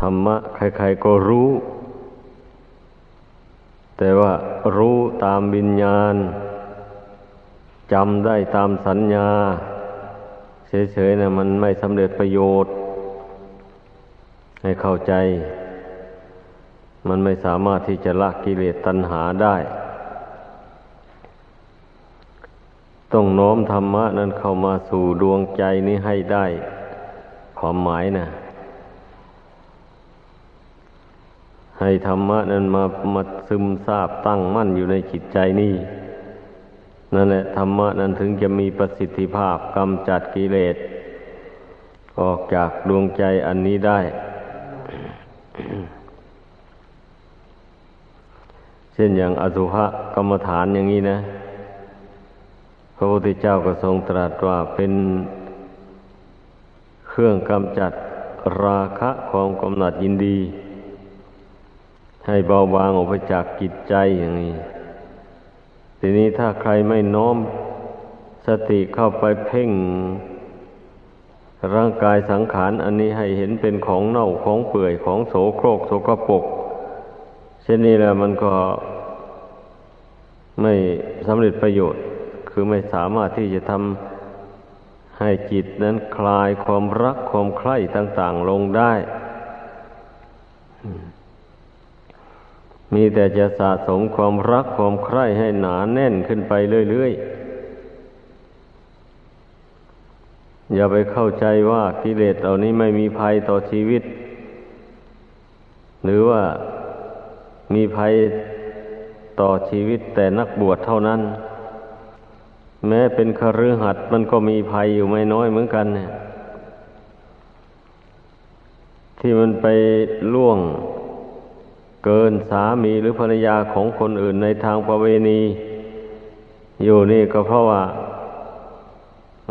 ธรรมะใคร ๆก็รู้ แต่ว่ารู้ตามวิญญาณจำได้ตามสัญญา เฉยๆนะมันไม่สำเร็จประโยชน์ ให้เข้าใจ มันไม่สามารถที่จะละกิเลสตัณหาได้ ต้องน้อมธรรมะนั้นเข้ามาสู่ดวงใจนี้ให้ได้ ความหมายนะ ให้ธรรมะนั้นมามาซึมซาบตั้งมั่นอยู่ในจิตใจนี้นั่นแหละธรรมะนั้นถึงจะมีประสิทธิภาพกำจัดกิเลส ออกจากดวงใจอันนี้ได้ เช่นอย่างอสุภกรรมฐานอย่างนี้นะ พระพุทธเจ้าก็ทรงตรัสว่าเป็นเครื่องกำจัดราคะความกำหนัดยินดี ให้เบาบางออกไปจากกิจใจอย่างนี้ ทีนี้ถ้าใครไม่น้อมสติเข้าไปเพ่ง ร่างกายสังขารอันนี้ให้เห็นเป็นของเน่าของเปื่อยของโสโครกโสกปกเช่นนี้แล้วมันก็ไม่สำเร็จประโยชน์ คือไม่สามารถที่จะทำให้จิตนั้นคลายความรักความใคร่ต่าง ๆ ลงได้ มีแต่จะสะสมความรักความใคร่ให้หนาแน่นขึ้นไปเรื่อยๆ อย่าไปเข้าใจว่ากิเลสเหล่านี้ไม่มีภัยต่อชีวิต หรือว่ามีภัยต่อชีวิตแต่นักบวชเท่านั้น แม้เป็นคฤหัสถ์มันก็มีภัยอยู่ไม่น้อยเหมือนกันเนี่ยที่มันไปล่วง เกินสามีหรือภรรยาของคนอื่นในทางประเวณี อยู่นี่ก็เพราะว่า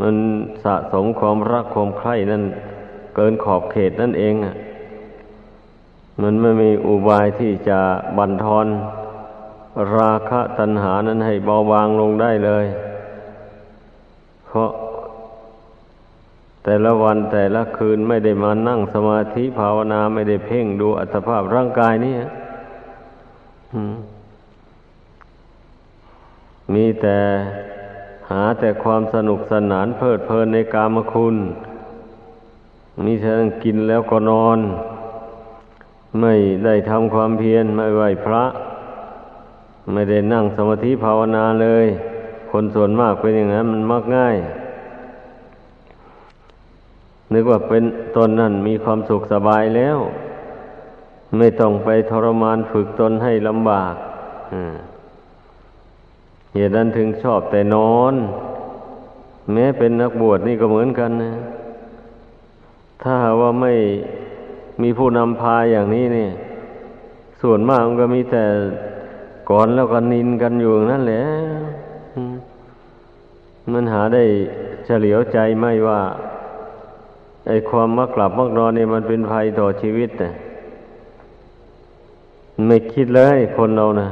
มันสะสมความรักความใคร่นั่นเกินขอบเขตนั่นเองอะมันไม่มีอุบายที่จะบันทอนราคะตัณหานั้นให้เบาบางลงได้เลย เพราะแต่ละวันแต่ละคืนไม่ได้มานั่งสมาธิภาวนาไม่ได้เพ่งดูอัตภาพร่างกายนี่ มีแต่หาแต่ความสนุกสนานเพลิดเพลินในกามคุณ มีแต่กินแล้วก็นอน ไม่ได้ทำความเพียรไม่ไหวพระ ไม่ได้นั่งสมาธิภาวนาเลย คนส่วนมากเป็นอย่างนั้นมันมักง่าย นึกว่าเป็นตนนั่นมีความสุขสบายแล้ว ไม่ต้องไปทรมานฝึกตนให้ลำบากเหตุนั้นถึงชอบแต่นอน แม้เป็นนักบวชนี่ก็เหมือนกันนะ ถ้าว่าไม่มีผู้นำพาอย่างนี้เนี่ย ส่วนมากมันก็มีแต่ก่อนแล้วก็นินกันอยู่นั่นแหละมันหาได้เฉลียวใจไม่ว่าไอ้ความมักหลับมักนอนนี่มันเป็นภัยต่อชีวิตแต่ ไม่คิดเลยคนเรานะ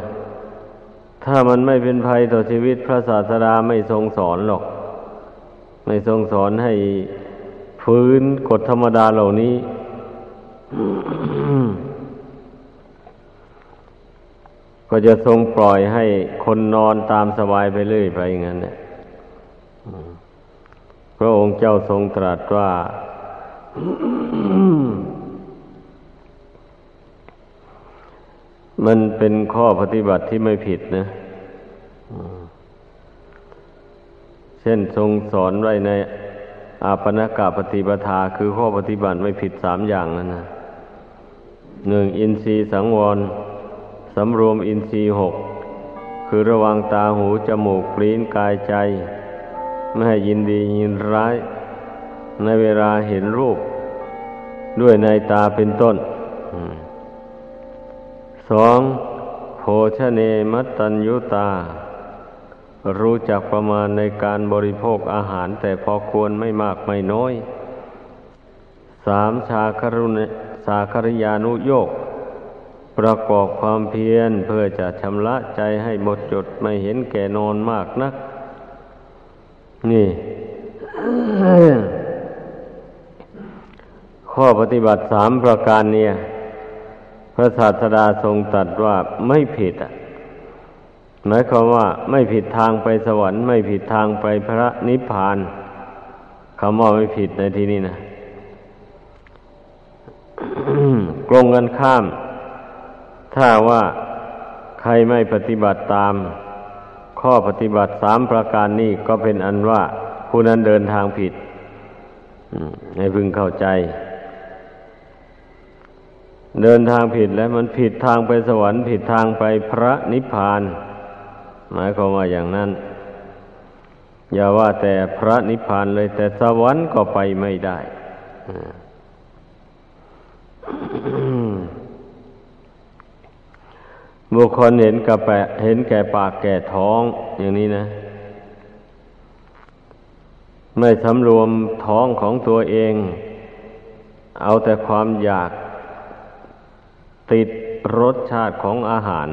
ถ้ามันไม่เป็นภัยต่อชีวิตพระศาสดาไม่ทรงสอนหรอก ไม่ทรงสอนให้ฟื้นกฎธรรมดาเหล่านี้ก็จะทรงปล่อยให้คนนอนตามสบายไปเรื่อยไปอย่างนั้นเนี่ยพระองค์เจ้าทรงตรัสว่า มันเป็นข้อปฏิบัติที่ไม่ผิดนะเช่นทรงสอนไว้ในอาปนกาปฏิปทาคือข้อปฏิบัติไม่ผิดสามอย่างนั่นนะหนึ่งอินทรีย์สังวรสำรวมอินทรีย์หกคือระวังตาหูจมูกปลิ้นกายใจ ไม่ให้ยินดียินร้าย ในเวลาเห็นรูป ด้วยในตาเป็นต้น สองโภชเนมัตตัญยุตา รู้จักประมาณในการบริโภคอาหารแต่พอควรไม่มากไม่น้อยสามชาครุณสาคริยานุโยก ประกอบความเพียรเพื่อจะชำระใจให้หมดจดไม่เห็นแก่นอนมากนัก นี่ ข้อปฏิบัติสามประการเนี่ย พระศาสดาทรงตรัสว่าไม่ผิดอะหมายความว่าไม่ผิดทางไปสวรรค์ ไม่ผิดทางไปพระนิพพานคำว่าไม่ผิดในที่นี้นะกลงกันข้าม ถ้าว่าใครไม่ปฏิบัติตาม ข้อปฏิบัติสามประการนี้ก็เป็นอันว่าผู้นั้นเดินทางผิดให้พึงเข้าใจ เดินทางผิดแล้วมันผิดทางไปสวรรค์ ผิดทางไปพระนิพพาน หมายความว่าอย่างนั้น อย่าว่าแต่พระนิพพานเลยแต่สวรรค์ก็ไปไม่ได้บุคคลเห็นกับแปะเห็นแก่ปากแก่ท้องอย่างนี้นะ ไม่สำรวมท้องของตัวเอง เอาแต่ความอยาก ติดรสชาติของอาหาร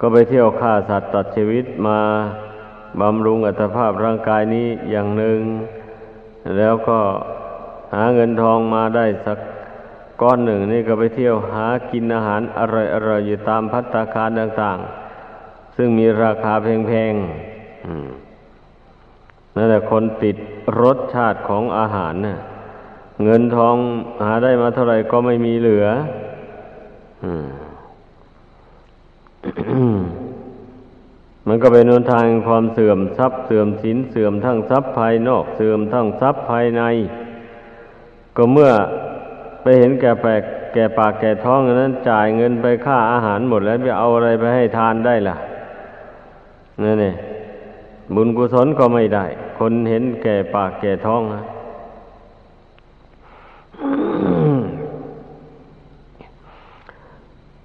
ก็ไปเที่ยวฆ่าสัตว์ตัดชีวิตมาบำรุงอัตภาพร่างกายนี้อย่างหนึ่ง แล้วก็หาเงินทองมาได้สักก้อนหนึ่งนี่ก็ไปเที่ยวหากินอาหารอร่อยๆอยู่ตามพัตตาคารต่างๆ ซึ่งมีราคาแพงๆนั่นแหละคนติดรสชาติของอาหารน่ะ เงินทองหาได้มาเท่าไหร่ก็ไม่มีเหลือมันก็เป็นนทางความเสื่อมทรัพย์เสื่อมสินเสื่อมทั้งทรัพย์ภายนอกเสื่อมทั้งทรัพย์ภายใน ก็เมื่อไปเห็นแก่แปกแก่ปากแก่ท้องนั้นจ่ายเงินไปค่าอาหารหมดแล้วไปเอาอะไรไปให้ทานได้ล่ะนั่นนี่บุญกุศลก็ไม่ได้ คนเห็นแก่ปากแก่ท้อง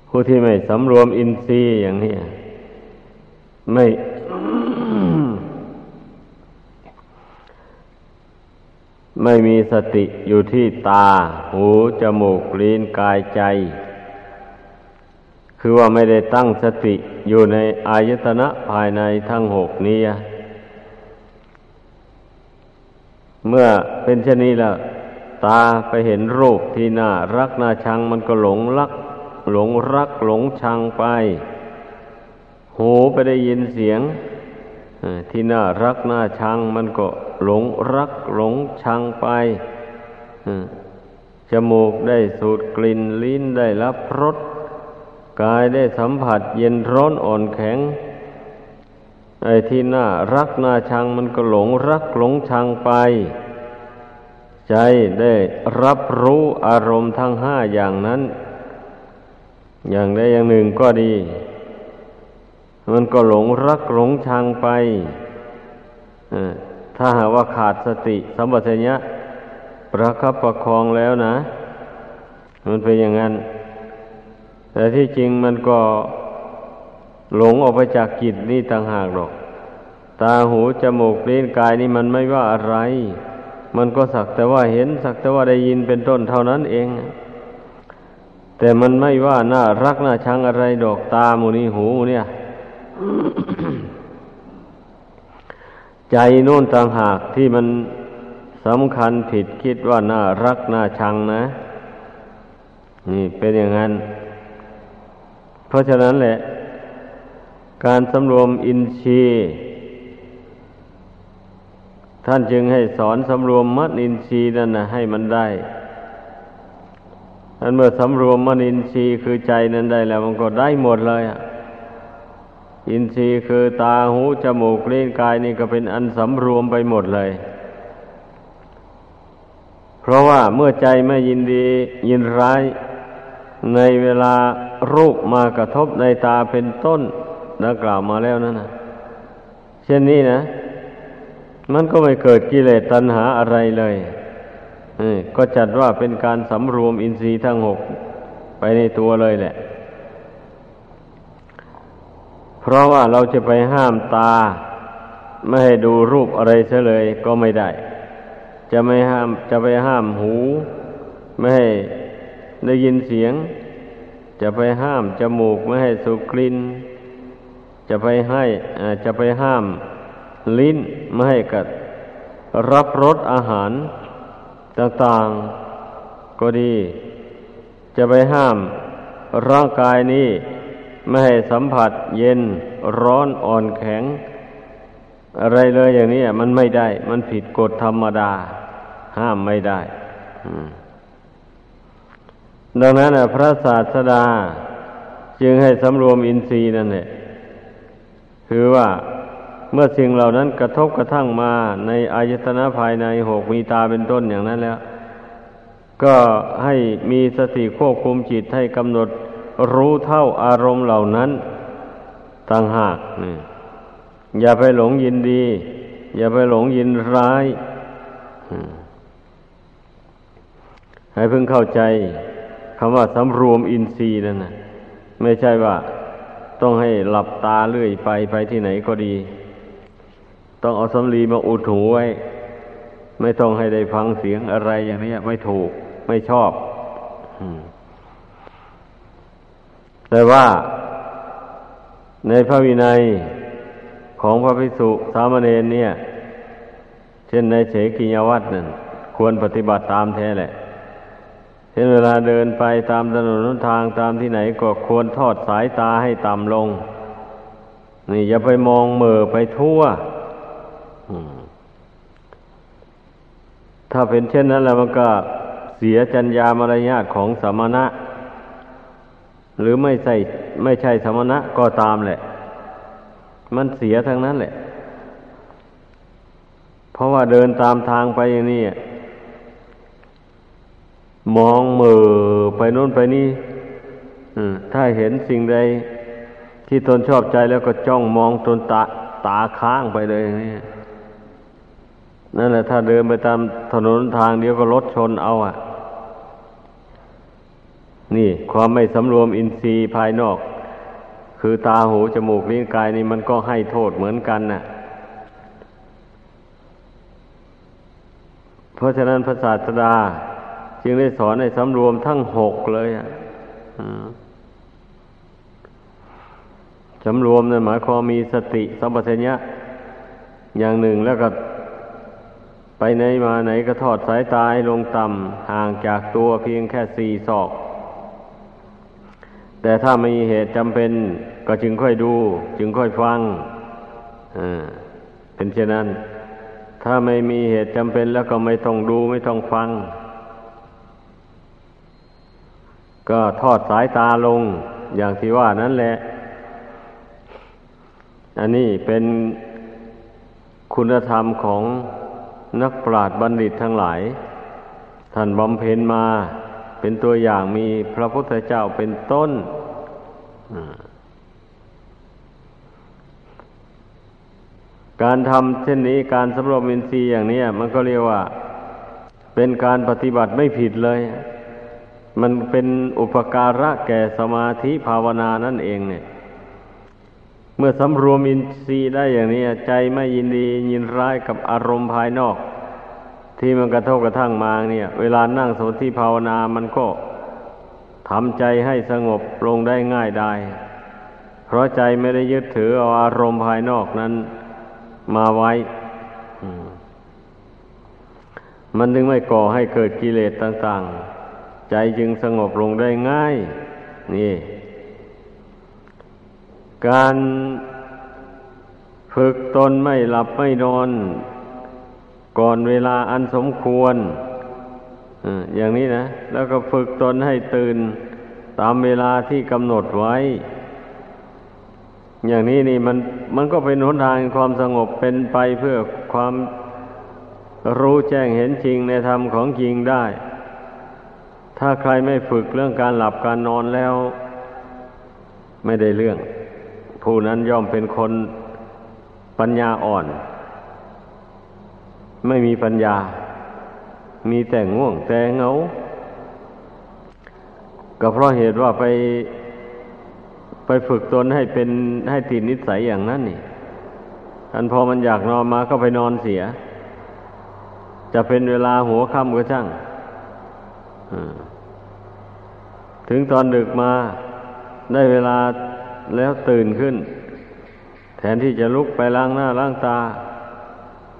ผู้ที่ไม่สำรวมอินทรีย์อย่างนี้ไม่ไม่มีสติอยู่ที่ตา หู จมูก ลิ้น กายใจ คือว่าไม่ได้ตั้งสติอยู่ในอายตนะภายในทั้งหกนี้ เมื่อเป็นเช่นนี้แล้ว ตาไปเห็นรูปที่น่ารักน่าชังมันก็หลงรัก หลงรักหลงชังไป หูไปได้ยินเสียงที่น่ารักน่าชังมันก็หลงรักหลงชังไปจมูกได้สูดกลิ่นลิ้นได้รับรสกายได้สัมผัสเย็นร้อนอ่อนแข็ง ไอ้ที่น่ารักน่าชังมันก็หลงรักหลงชังไป ใจได้รับรู้อารมณ์ทั้งห้าอย่างนั้น อย่างใดอย่างหนึ่งก็ดี มันก็หลงรักหลงชังไปถ้าหากว่าขาดสติสัมปชัญญะประคับประคองแล้วนะ มันเป็นอย่างนั้น แต่ที่จริงมันก็หลงออกไปจากกิจนี่ต่างหากหรอก ตาหูจมูกลิ้นกายนี่มันไม่ว่าอะไร มันก็สักแต่ว่าเห็น สักแต่ว่าได้ยินเป็นต้นเท่านั้นเอง แต่มันไม่ว่าน่ารักน่าชังอะไรดอกตาหมูนี่หูเนี่ย ใจนู่นต่างหากที่มันสำคัญผิดคิดว่าน่ารักน่าชังนะ นี่เป็นอย่างนั้น เพราะฉะนั้นแหละ การสำรวมอินทรีย์ท่านจึงให้สอนสำรวมมัดอินทรีย์นั่นนะให้มันได้ อันเมื่อสำรวมมัดอินทรีย์คือใจนั้นได้แล้ว มันก็ได้หมดเลยอะอินทรีย์คือตาหูจมูกลิ้นกายนี่ก็เป็นอันสำรวมไปหมดเลย เพราะว่าเมื่อใจไม่ยินดียินร้าย ในเวลารูปมากระทบในตาเป็นต้นดังกล่าวมาแล้วนั่นนะเช่นนี้นะ มันก็ไม่เกิดกิเลสตัณหาอะไรเลย ก็จัดว่าเป็นการสำรวมอินทรีย์ทั้งหกไปในตัวเลยแหละ เพราะว่าเราจะไปห้ามตา ไม่ให้ดูรูปอะไรเฉลยก็ไม่ได้ จะไม่ห้ามจะไปห้ามหู ไม่ให้ได้ยินเสียง จะไปห้ามจมูกไม่ให้สูกลิ่นจะไปให้จะไปห้ามลิ้นไม่ให้กัดรับรสอาหาร ต่างๆก็ดี จะไปห้ามร่างกายนี้ ไม่ให้สัมผัสเย็นร้อนอ่อนแข็ง อะไรเลยอย่างนี้มันไม่ได้ มันผิดกฎธรรมดา ห้ามไม่ได้ดังนั้นพระศาสดา จึงให้สำรวมอินทรีย์นั่นแหละคือว่า เมื่อสิ่งเหล่านั้นกระทบกระทั่งมาในอายตนะภายในหกมีตาเป็นต้นอย่างนั้นแล้ว ก็ให้มีสติควบคุมจิตให้กำหนดรู้เท่าอารมณ์เหล่านั้นต่างหากนี่อย่าไปหลงยินดี อย่าไปหลงยินร้าย ให้เพิ่งเข้าใจคำว่าสำรวมอินทรีย์นั่นนะไม่ใช่ว่า ต้องให้หลับตาเลื่อยไปไปที่ไหนก็ดี ต้องเอาสำลีมาอุดหูไว้ ไม่ต้องให้ได้ฟังเสียงอะไรอย่างนี้ไม่ถูกไม่ชอบแต่ว่าในพระวินัยของพระภิกษุสามเณรเนี่ย เช่นในเฉกิยวัตนั่นควรปฏิบัติตามแท้แหละ เช่นเวลาเดินไปตามถนนทางตามที่ไหนก็ควรทอดสายตาให้ต่ำลง นี่อย่าไปมองเมื่อไปทั่ว ถ้าเป็นเช่นนั้นแล้วมันก็เสียจัญญามารยาทของสมณะ หรือไม่ใช่ไม่ใช่สมณะก็ตามแหละ มันเสียทั้งนั้นแหละ เพราะว่าเดินตามทางไปอย่างนี้มองมือไปโน้นไปนี่ถ้าเห็นสิ่งใดที่ตนชอบใจแล้วก็จ้องมองจนตาตาค้างไปเลยนี่ นั่นแหละถ้าเดินไปตามถนนทางเดียวก็รถชนเอาอะ นี่ความไม่สำรวมอินทรีย์ภายนอก คือตาหูจมูกลิ้นกายนี่มันก็ให้โทษเหมือนกันน่ะ เพราะฉะนั้นพระศาสดา จึงได้สอนให้สำรวมทั้งหกเลยอะสำรวมนะหมายความมีสติสัมปชัญญะอย่างหนึ่งแล้วก็ ไปไหนมาไหนก็ทอดสายตาให้ลงต่ำห่างจากตัวเพียงแค่สี่ศอก แต่ถ้ามีเหตุจำเป็นก็จึงค่อยดู จึงค่อยฟังเป็นเช่นนั้น ถ้าไม่มีเหตุจำเป็นแล้วก็ไม่ต้องดูไม่ต้องฟัง ก็ทอดสายตาลงอย่างที่ว่านั่นแหละ อันนี้เป็นคุณธรรมของ นักปราชญ์บัณฑิตทั้งหลาย ท่านบำเพ็ญมา เป็นตัวอย่างมีพระพุทธเจ้าเป็นต้นการทำเช่นนี้การสำรวมอินทรีย์อย่างนี้มันก็เรียกว่า เป็นการปฏิบัติไม่ผิดเลย มันเป็นอุปการะแก่สมาธิภาวนานั่นเองเนี่ย เมื่อสำรวมอินทรีย์ได้อย่างนี้ ใจไม่ยินดียินร้ายกับอารมณ์ภายนอก ที่มันกระทบกระทั่งมาเนี่ย เวลานั่งสมาธิภาวนามันก็ทำใจให้สงบลงได้ง่ายได้ เพราะใจไม่ได้ยึดถือเอาอารมณ์ภายนอกนั้นมาไว้ มันถึงไม่ก่อให้เกิดกิเลสต่าง ๆ ใจจึงสงบลงได้ง่าย นี่ การฝึกตนไม่หลับไม่นอน ก่อนเวลาอันสมควรอย่างนี้นะ แล้วก็ฝึกตนให้ตื่นตามเวลาที่กำหนดไว้ อย่างนี้นี่มันมันก็เป็นหนทางความสงบเป็นไปเพื่อความรู้แจ้งเห็นจริงในธรรมของจริงได้ ถ้าใครไม่ฝึกเรื่องการหลับการนอนแล้ว ไม่ได้เรื่อง ผู้นั้นย่อมเป็นคนปัญญาอ่อน ไม่มีปัญญา มีแต่ง่วงแต่เงา ก็เพราะเหตุว่าไปไปฝึกตนให้เป็นให้ติดนิสัยอย่างนั้นนี่อันพอมันอยากนอนมาก็ไปนอนเสีย จะเป็นเวลาหัวค่ำก็ช่างถึงตอนดึกมาได้เวลา แล้วตื่นขึ้น แทนที่จะลุกไปล้างหน้าล้างตา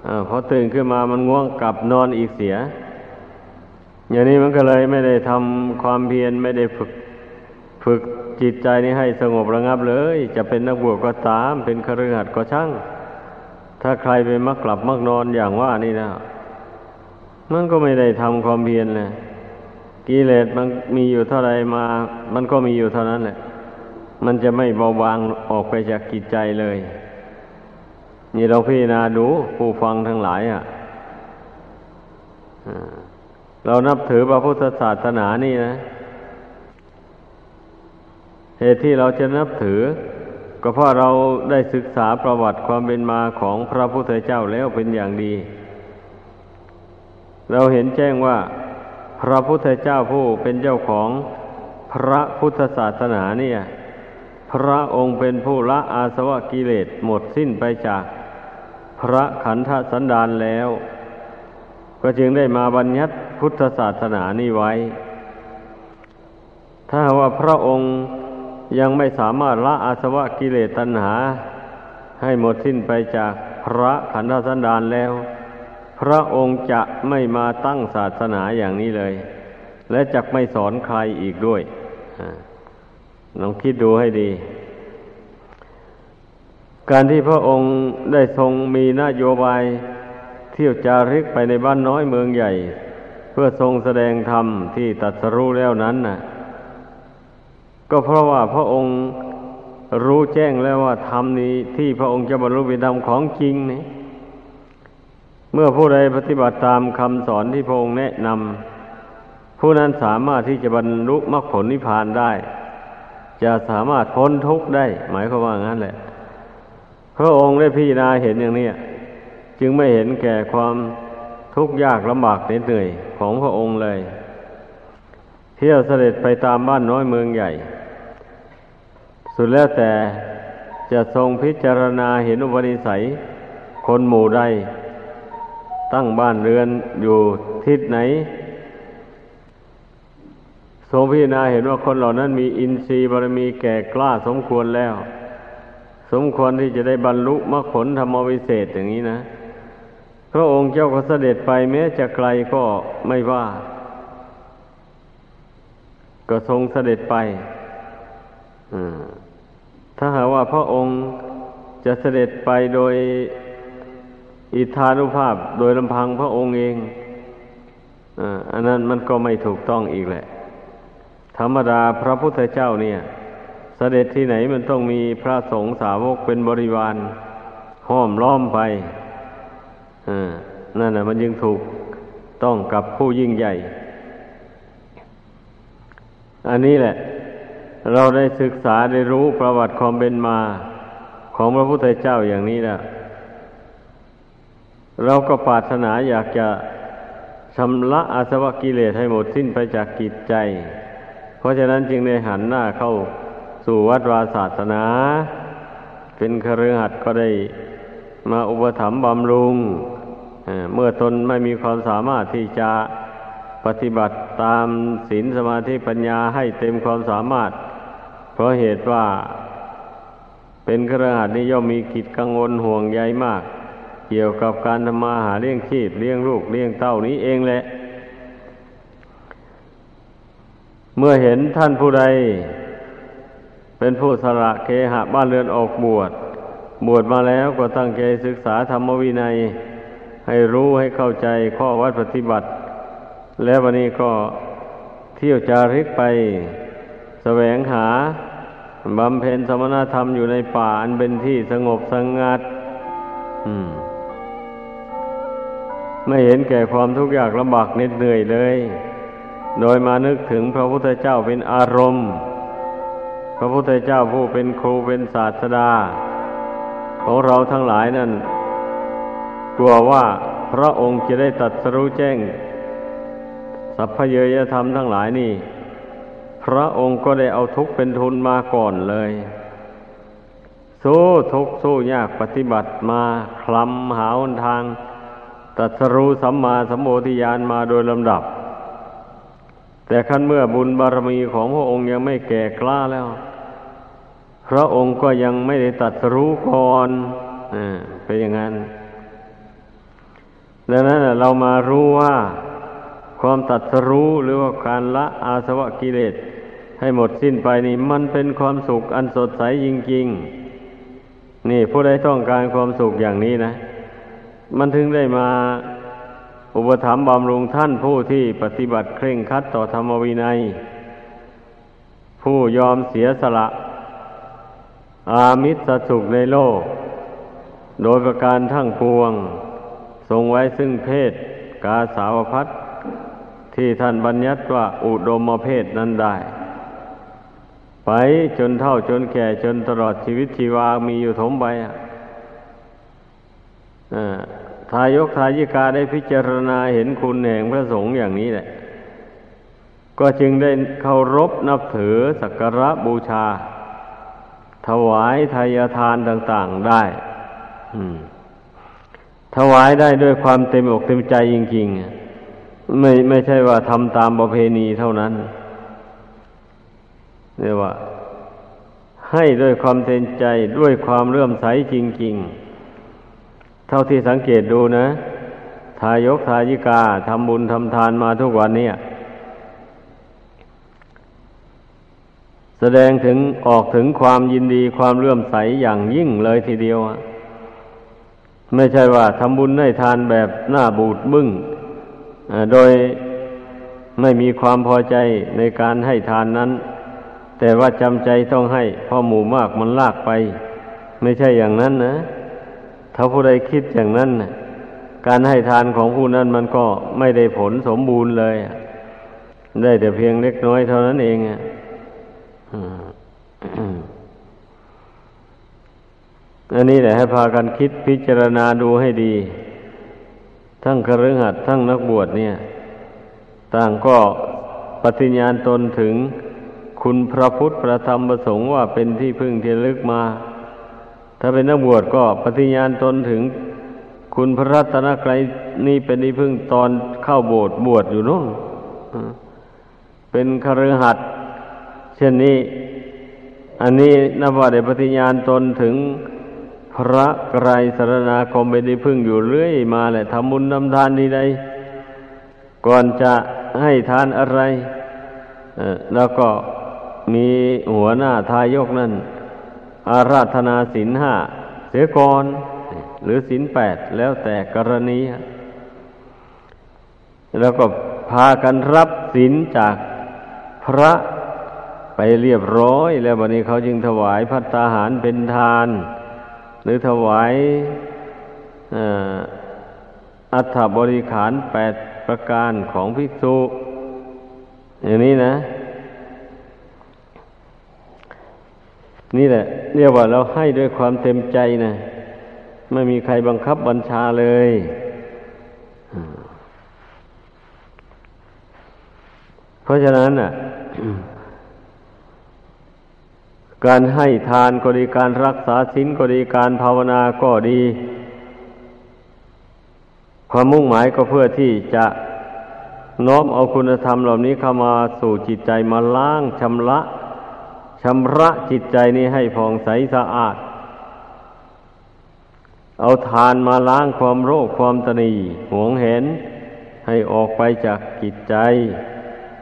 อพอตื่นขึ้นมามันง่วงกลับนอนอีกเสีย อย่างนี้มันก็เลยไม่ได้ทำความเพียรไม่ได้ฝึกฝึกจิตใจนี้ให้สงบระงับเลย จะเป็นนักบวชก็ตาม เป็นคฤหัสถ์ก็ช่าง ถ้าใครไปมักกลับมักนอนอย่างว่านี่นะมันก็ไม่ได้ทำความเพียรเลยกิเลสมันมีอยู่เท่าไรมา มันก็มีอยู่เท่านั้นแหละ มันจะไม่เบาบางออกไปจากกิจใจเลย นี่เราพิจารณาดูผู้ฟังทั้งหลายอะเรานับถือพระพุทธศาสนานี่นะ เหตุที่เราจะนับถือ ก็เพราะเราได้ศึกษาประวัติความเป็นมาของพระพุทธเจ้าแล้วเป็นอย่างดี เราเห็นแจ้งว่า พระพุทธเจ้าผู้เป็นเจ้าของพระพุทธศาสนาเนี่ย พระองค์เป็นผู้ละอาสวะกิเลสหมดสิ้นไปจากพระขันธสันดานแล้ว ก็จึงได้มาบัญญัติพุทธศาสนานี้ไว้ ถ้าว่าพระองค์ยังไม่สามารถละอาสวะกิเลสตัณหา ให้หมดสิ้นไปจากพระขันธสันดานแล้ว พระองค์จะไม่มาตั้งศาสนาอย่างนี้เลย และจะไม่สอนใครอีกด้วย ลองคิดดูให้ดี การที่พระองค์ได้ทรงมีนโยบาย เที่ยวจาริกไปในบ้านน้อยเมืองใหญ่ เพื่อทรงแสดงธรรมที่ตัดสรู้แล้วนั้นน่ะ ก็เพราะว่าพระองค์รู้แจ้งแล้วว่าธรรมนี้ที่พระองค์จะบรรลุเป็นธรรมของจริงนี่เมื่อผู้ใดปฏิบัติตามคำสอนที่พระองค์แนะนำผู้นั้นสามารถที่จะบรรลุมรรคผลนิพพานได้ จะสามารถพ้นทุกข์ได้ หมายความว่างั้นแหละ พระองค์ได้พิจารณาเห็นอย่างนี้จึงไม่เห็นแก่ความทุกข์ยากลำบากเหนื่อยของพระองค์เลย เที่ยวเสด็จไปตามบ้านน้อยเมืองใหญ่ สุดแล้วแต่จะทรงพิจารณาเห็นอุปนิสัย คนหมู่ใดตั้งบ้านเรือนอยู่ทิศไหน ทรงพิจารณาเห็นว่าคนเหล่านั้นมีอินทรีย์บารมีแก่กล้าสมควรแล้ว สมควรที่จะได้บรรลุมรรคผลธรรมวิเศษอย่างนี้นะ พระองค์เจ้าก็เสด็จไปแม้จะไกลก็ไม่ว่า ก็ทรงเสด็จไปถ้าหากว่าพระองค์จะเสด็จไปโดยอิทธานุภาพโดยลำพังพระองค์เองอันนั้นมันก็ไม่ถูกต้องอีกแหละ ธรรมดาพระพุทธเจ้าเนี่ย เสด็จที่ไหนมันต้องมีพระสงฆ์สาวกเป็นบริวารห้อมล้อมไปนั่นแหะมันยังถูกต้องกับผู้ยิ่งใหญ่ อันนี้แหละ เราได้ศึกษาได้รู้ประวัติความเป็นมาของพระพุทธเจ้าอย่างนี้แล้วเราก็ปรารถนาอยากจะชำระอาสวะกิเลสให้หมดสิ้นไปจากกิจใจ เพราะฉะนั้นจึงได้หันหน้าเข้าสู่วัดวาศาสนา เป็นครือขัดก็ได้มาอุปถัมภ์บำรุง เมื่อตนไม่มีความสามารถที่จะปฏิบัติตามศีลสมาธิปัญญาให้เต็มความสามารถ เพราะเหตุว่าเป็นครือขัดนี้ย่อมมีกิจกังวลห่วงใยมาก เกี่ยวกับการทำมาหาเลี้ยงชีพเลี้ยงลูกเลี้ยงเต้านี้เองแหละ เมื่อเห็นท่านผู้ใด เป็นผู้สละเคหะบ้านเรือนออกบวช บวชมาแล้วก็ตั้งใจศึกษาธรรมวินัย ให้รู้ให้เข้าใจข้อวัดปฏิบัติ แล้ววันนี้ก็เที่ยวจาริกไปแสวงหาบำเพ็ญสมณธรรมอยู่ในป่าอันเป็นที่สงบสงัด อืม ไม่เห็นแก่ความทุกข์ยากลำบากเหน็ดเหนื่อยเลย โดยมานึกถึงพระพุทธเจ้าเป็นอารมณ์ พระพุทธเจ้าผู้เป็นครูเป็นศาสดา ของเราทั้งหลายนั่น กลัวว่าพระองค์จะได้ตัดสรู้แจ้ง สัพพเยยธรรมทั้งหลายนี่ พระองค์ก็ได้เอาทุกข์เป็นทุนมาก่อนเลย สู้ทุกสู้ยากปฏิบัติมาคลำหาหนทาง ตัดสรู้สัมมาสัมโพธิญาณมาโดยลำดับ แต่ขั้นเมื่อบุญบารมีของพระองค์ยังไม่แก่กล้าแล้ว พระองค์ก็ยังไม่ได้ตัดรู้ก่อนเป็นอย่างนั้น ดังนั้นเรามารู้ว่าความตัดสรู้หรือว่าการละอาสวะกิเลสให้หมดสิ้นไปนี่มันเป็นความสุขอันสดใสจริงๆ นี่ผู้ใดต้องการความสุขอย่างนี้นะ มันถึงได้มา อุปถัมภ์บำรุงท่านผู้ที่ปฏิบัติเคร่งครัดต่อธรรมวินัย ผู้ยอมเสียสละ อามิสสุขในโลก โดยประการทั้งปวง ทรงไว้ซึ่งเพศกาสาวพัดที่ท่านบัญญัติว่าอุดมเพศนั้นได้ ไปจนเท่าจนแก่จนตลอดชีวิตชีวามีอยู่ถมไปอะ ทายกทายิกาได้พิจารณาเห็นคุณแห่งพระสงฆ์อย่างนี้แหละ ก็จึงได้เคารพนับถือสักการะบูชา ถวายทายทานต่าง ๆได้ถวายได้ด้วยความเต็มอกเต็มใจจริงๆ ไม่ไม่ใช่ว่าทำตามประเพณีเท่านั้นเรียกว่าให้ด้วยความเต็มใจด้วยความเลื่อมใสจริง ๆ เท่าที่สังเกตดูนะทายกทายิกาทำบุญทำทานมาทุกวันนี้แสดงถึงออกถึงความยินดีความเลื่อมใสอย่างยิ่งเลยทีเดียวไม่ใช่ว่าทำบุญให้ทานแบบหน้าบูดบึ้งโดยไม่มีความพอใจในการให้ทานนั้น แต่ว่าจำใจต้องให้พ่อหมู่มากมันลากไป ไม่ใช่อย่างนั้นนะ ถ้าผู้ใดคิดอย่างนั้นการให้ทานของผู้นั้นมันก็ไม่ได้ผลสมบูรณ์เลย ได้แต่เพียงเล็กน้อยเท่านั้นเองอันนี้แหละให้พากันคิดพิจารณาดูให้ดี ทั้งคฤหัสถ์ทั้งนักบวชเนี่ย ต่างก็ปฏิญญาณตนถึงคุณพระพุทธพระธรรมประสงค์ว่าเป็นที่พึ่งที่ลึกมา ถ้าเป็นนักบวชก็ปฏิญาณตนถึงคุณพระรัตนกรัยนี่เป็นที่พึ่งตอนเข้าโบสถ์บวชอยู่นู่นเป็นคฤหัสถ์เช่นนี้ อันนี้นับว่าได้ปฏิญาณตนถึงพระไกรสารนาคมเป็นที่พึ่งอยู่เรื่อยมาแหละทำบุญนำทานนี่ใดก่อนจะให้ทานอะไรแล้วก็มีหัวหน้าทายกนั่น อาราธนาศีลห้าเสียก่อนหรือศีลแปดแล้วแต่กรณี แล้วก็พากันรับศีลจากพระไปเรียบร้อย แล้ววันนี้เขาจึงถวายพัตตาหารเป็นทาน หรือถวายอัฐบริขารแปดประการของภิกษุ อย่างนี้นะ นี่แหละ เรียกว่าเราให้ด้วยความเต็มใจนะไม่มีใครบังคับบัญชาเลยเพราะฉะนั้นอะ การให้ทานก็ดีการรักษาศีลก็ดีการภาวนาก็ดี ความมุ่งหมายก็เพื่อที่จะน้อมเอาคุณธรรมเหล่านี้เข้ามาสู่จิตใจมาล้างชำระ ชำระจิตใจนี้ให้ผ่องใสสะอาด เอาทานมาล้างความโรคความตนีหวงเห็น ให้ออกไปจากจิตใจ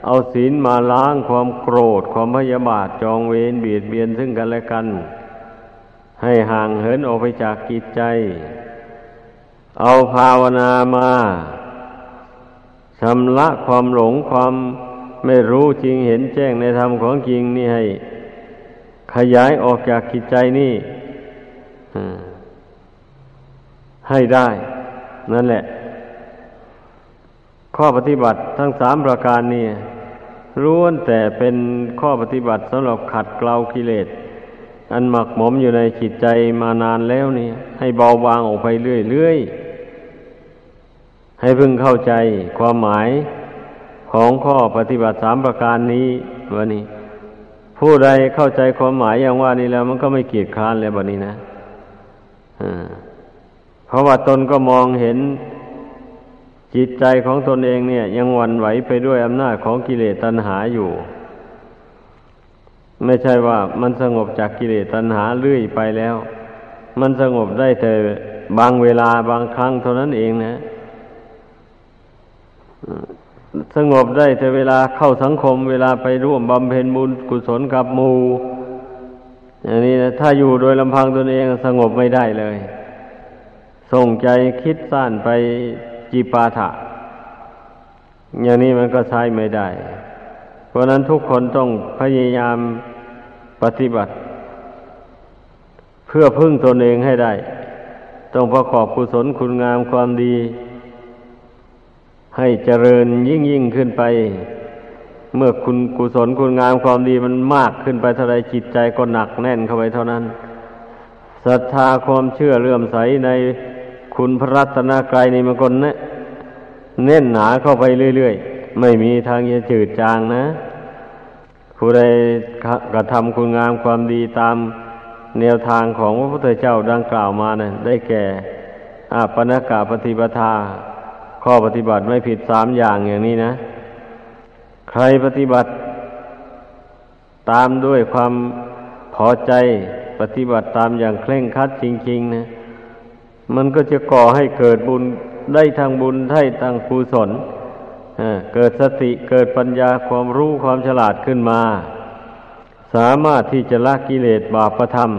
เอาศีลมาล้างความโกรธ ความพยาบาทจองเวรเบียดเบียนซึ่งกันและกัน ให้ห่างเหินออกไปจากจิตใจ เอาภาวนามาชำระความหลงความไม่รู้จริงเห็นแจ้งในธรรมของจริงนี่ให้ ขยายออกจากกิจใจนี่ให้ได้ นั่นแหละ ข้อปฏิบัติทั้งสามประการนี่ล้วนแต่เป็นข้อปฏิบัติสำหรับขัดเกลากิเลส อันหมักหมมอยู่ในจิตใจมานานแล้วนี่ ให้เบาบางออกไปเรื่อยๆ ให้พึงเข้าใจความหมายของข้อปฏิบัติสามประการนี้วันนี้ ผู้ใดเข้าใจความหมายอย่างว่านี้แล้ว มันก็ไม่เกียดคร้านเลยแบบนี้นะเพราะว่าตนก็มองเห็นจิตใจของตนเองเนี่ย ยังวันไหวไปด้วยอำนาจของกิเลสตัณหาอยู่ ไม่ใช่ว่ามันสงบจากกิเลสตัณหาเรื่อยไปแล้ว มันสงบได้แต่บางเวลาบางครั้งเท่านั้นเองนะ สงบได้แต่เวลาเข้าสังคม เวลาไปร่วมบำเพ็ญบุญกุศลกับมูอย่างนี้นะถ้าอยู่โดยลำพังตนเองสงบไม่ได้เลย ส่งใจคิดสั้นไปจีปาถะ อย่างนี้มันก็ใช้ไม่ได้ เพราะนั้นทุกคนต้องพยายามปฏิบัติ เพื่อพึ่งตนเองให้ได้ ต้องประกอบกุศลคุณงามความดี ให้เจริญยิ่งยิ่งขึ้นไป เมื่อคุณกุศลคุณงามความดีมันมากขึ้นไปเท่าไรจิตใจก็หนักแน่นเข้าไปเท่านั้นศรัทธาความเชื่อเลื่อมใสในคุณพระรัตนกรายนี่มันก็เน้นหนาเข้าไปเรื่อยๆ ไม่มีทางจะจืดจางนะ ผู้ใดกระทำคุณงามความดีตามแนวทางของพระพุทธเจ้าดังกล่าวมานะได้แก่อาปนกาปฏิปทา ข้อปฏิบัติไม่ผิดสามอย่างอย่างนี้นะ ใครปฏิบัติ ตามด้วยความพอใจปฏิบัติตามอย่างเคร่งครัดจริง ๆ นะ มันก็จะก่อให้เกิดบุญได้ทางบุญได้ทางกุศลเกิดสติเกิดปัญญาความรู้ความฉลาดขึ้นมา สามารถที่จะละกิเลสบาปธรรม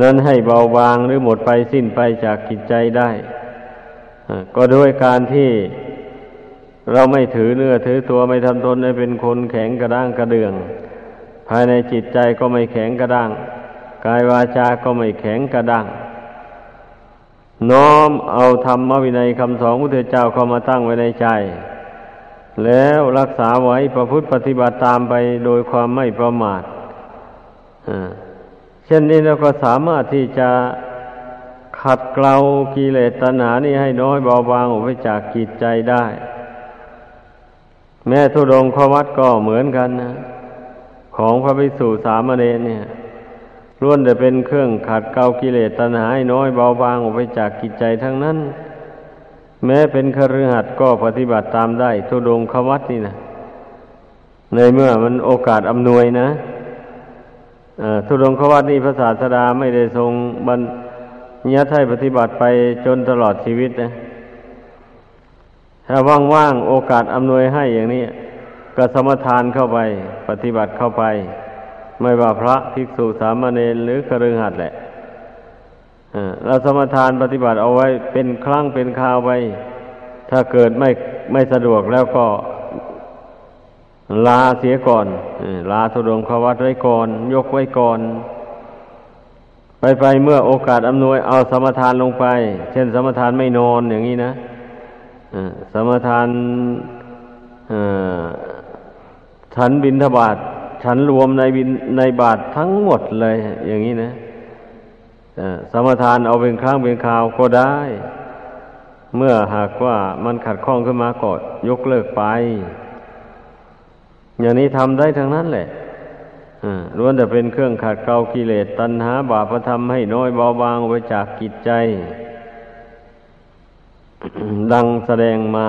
นั้นให้เบาบางหรือหมดไปสิ้นไปจากกิจใจได้ ก็ด้วยการที่เราไม่ถือเนื้อถือตัวไม่ทำตนให้เป็นคนแข็งกระด้างกระเดือง ภายในจิตใจก็ไม่แข็งกระด้าง กายวาจาก็ไม่แข็งกระด้าง น้อมเอาธรรมวินัยคำสอนพระเจ้าเข้ามาตั้งไว้ในใจ แล้วรักษาไว้ประพฤติปฏิบัติตามไปโดยความไม่ประมาทเช่นนี้เราก็สามารถที่จะ ขัดเกลากิเลสตัณหานี่ให้น้อยเบาบางออกไปจากกิจใจได้ แม้ทุดงขวัดก็เหมือนกันนะ ของพระภิกษุสามเณรเนี่ยล้วนแต่เป็นเครื่องขัดเกลากิเลสตัณหาให้น้อยเบาบางออกไปจากกิจใจทั้งนั้น แม้เป็นคฤหัสถ์ก็ปฏิบัติตามได้ ทุดงควัตนี่นะในเมื่อมันโอกาสอำนวยนะทุดงควัตนี่พระศาสดาไม่ได้ทรงบัญ ญัติให้ปฏิบัติไปจนตลอดชีวิตนะ ถ้าว่างๆโอกาสอำนวยให้อย่างนี้ ก็สมทานเข้าไป ปฏิบัติเข้าไป ไม่ว่าพระภิกษุสามเณรหรือคฤหัสถ์แหละเราสมทานปฏิบัติเอาไว้เป็นครั้งเป็นคราวไป ถ้าเกิดไม่ไม่สะดวกแล้วก็ ลาเสียก่อนลาทุดงขวัตไว้ก่อน ยกไว้ก่อน ไปไปเมื่อโอกาสอำนวยเอาสมทานลงไป เช่น สมทานไม่นอนอย่างนี้นะสมทานฉันบินทบาทฉันรวมในบินในบาททั้งหมดเลย อย่างนี้นะสมทานเอาเป็นครั้งเป็นคราวก็ได้ เมื่อหากว่ามันขัดข้องขึ้นมาก็ยกเลิกไป อย่างนี้ทำได้ทั้งนั้นแหละ ล้วนแต่เป็นเครื่องขัดเกลากิเลสตัณหาบาปธรรมให้น้อยเบาบางไปจากกิจใจ ดังแสดงมา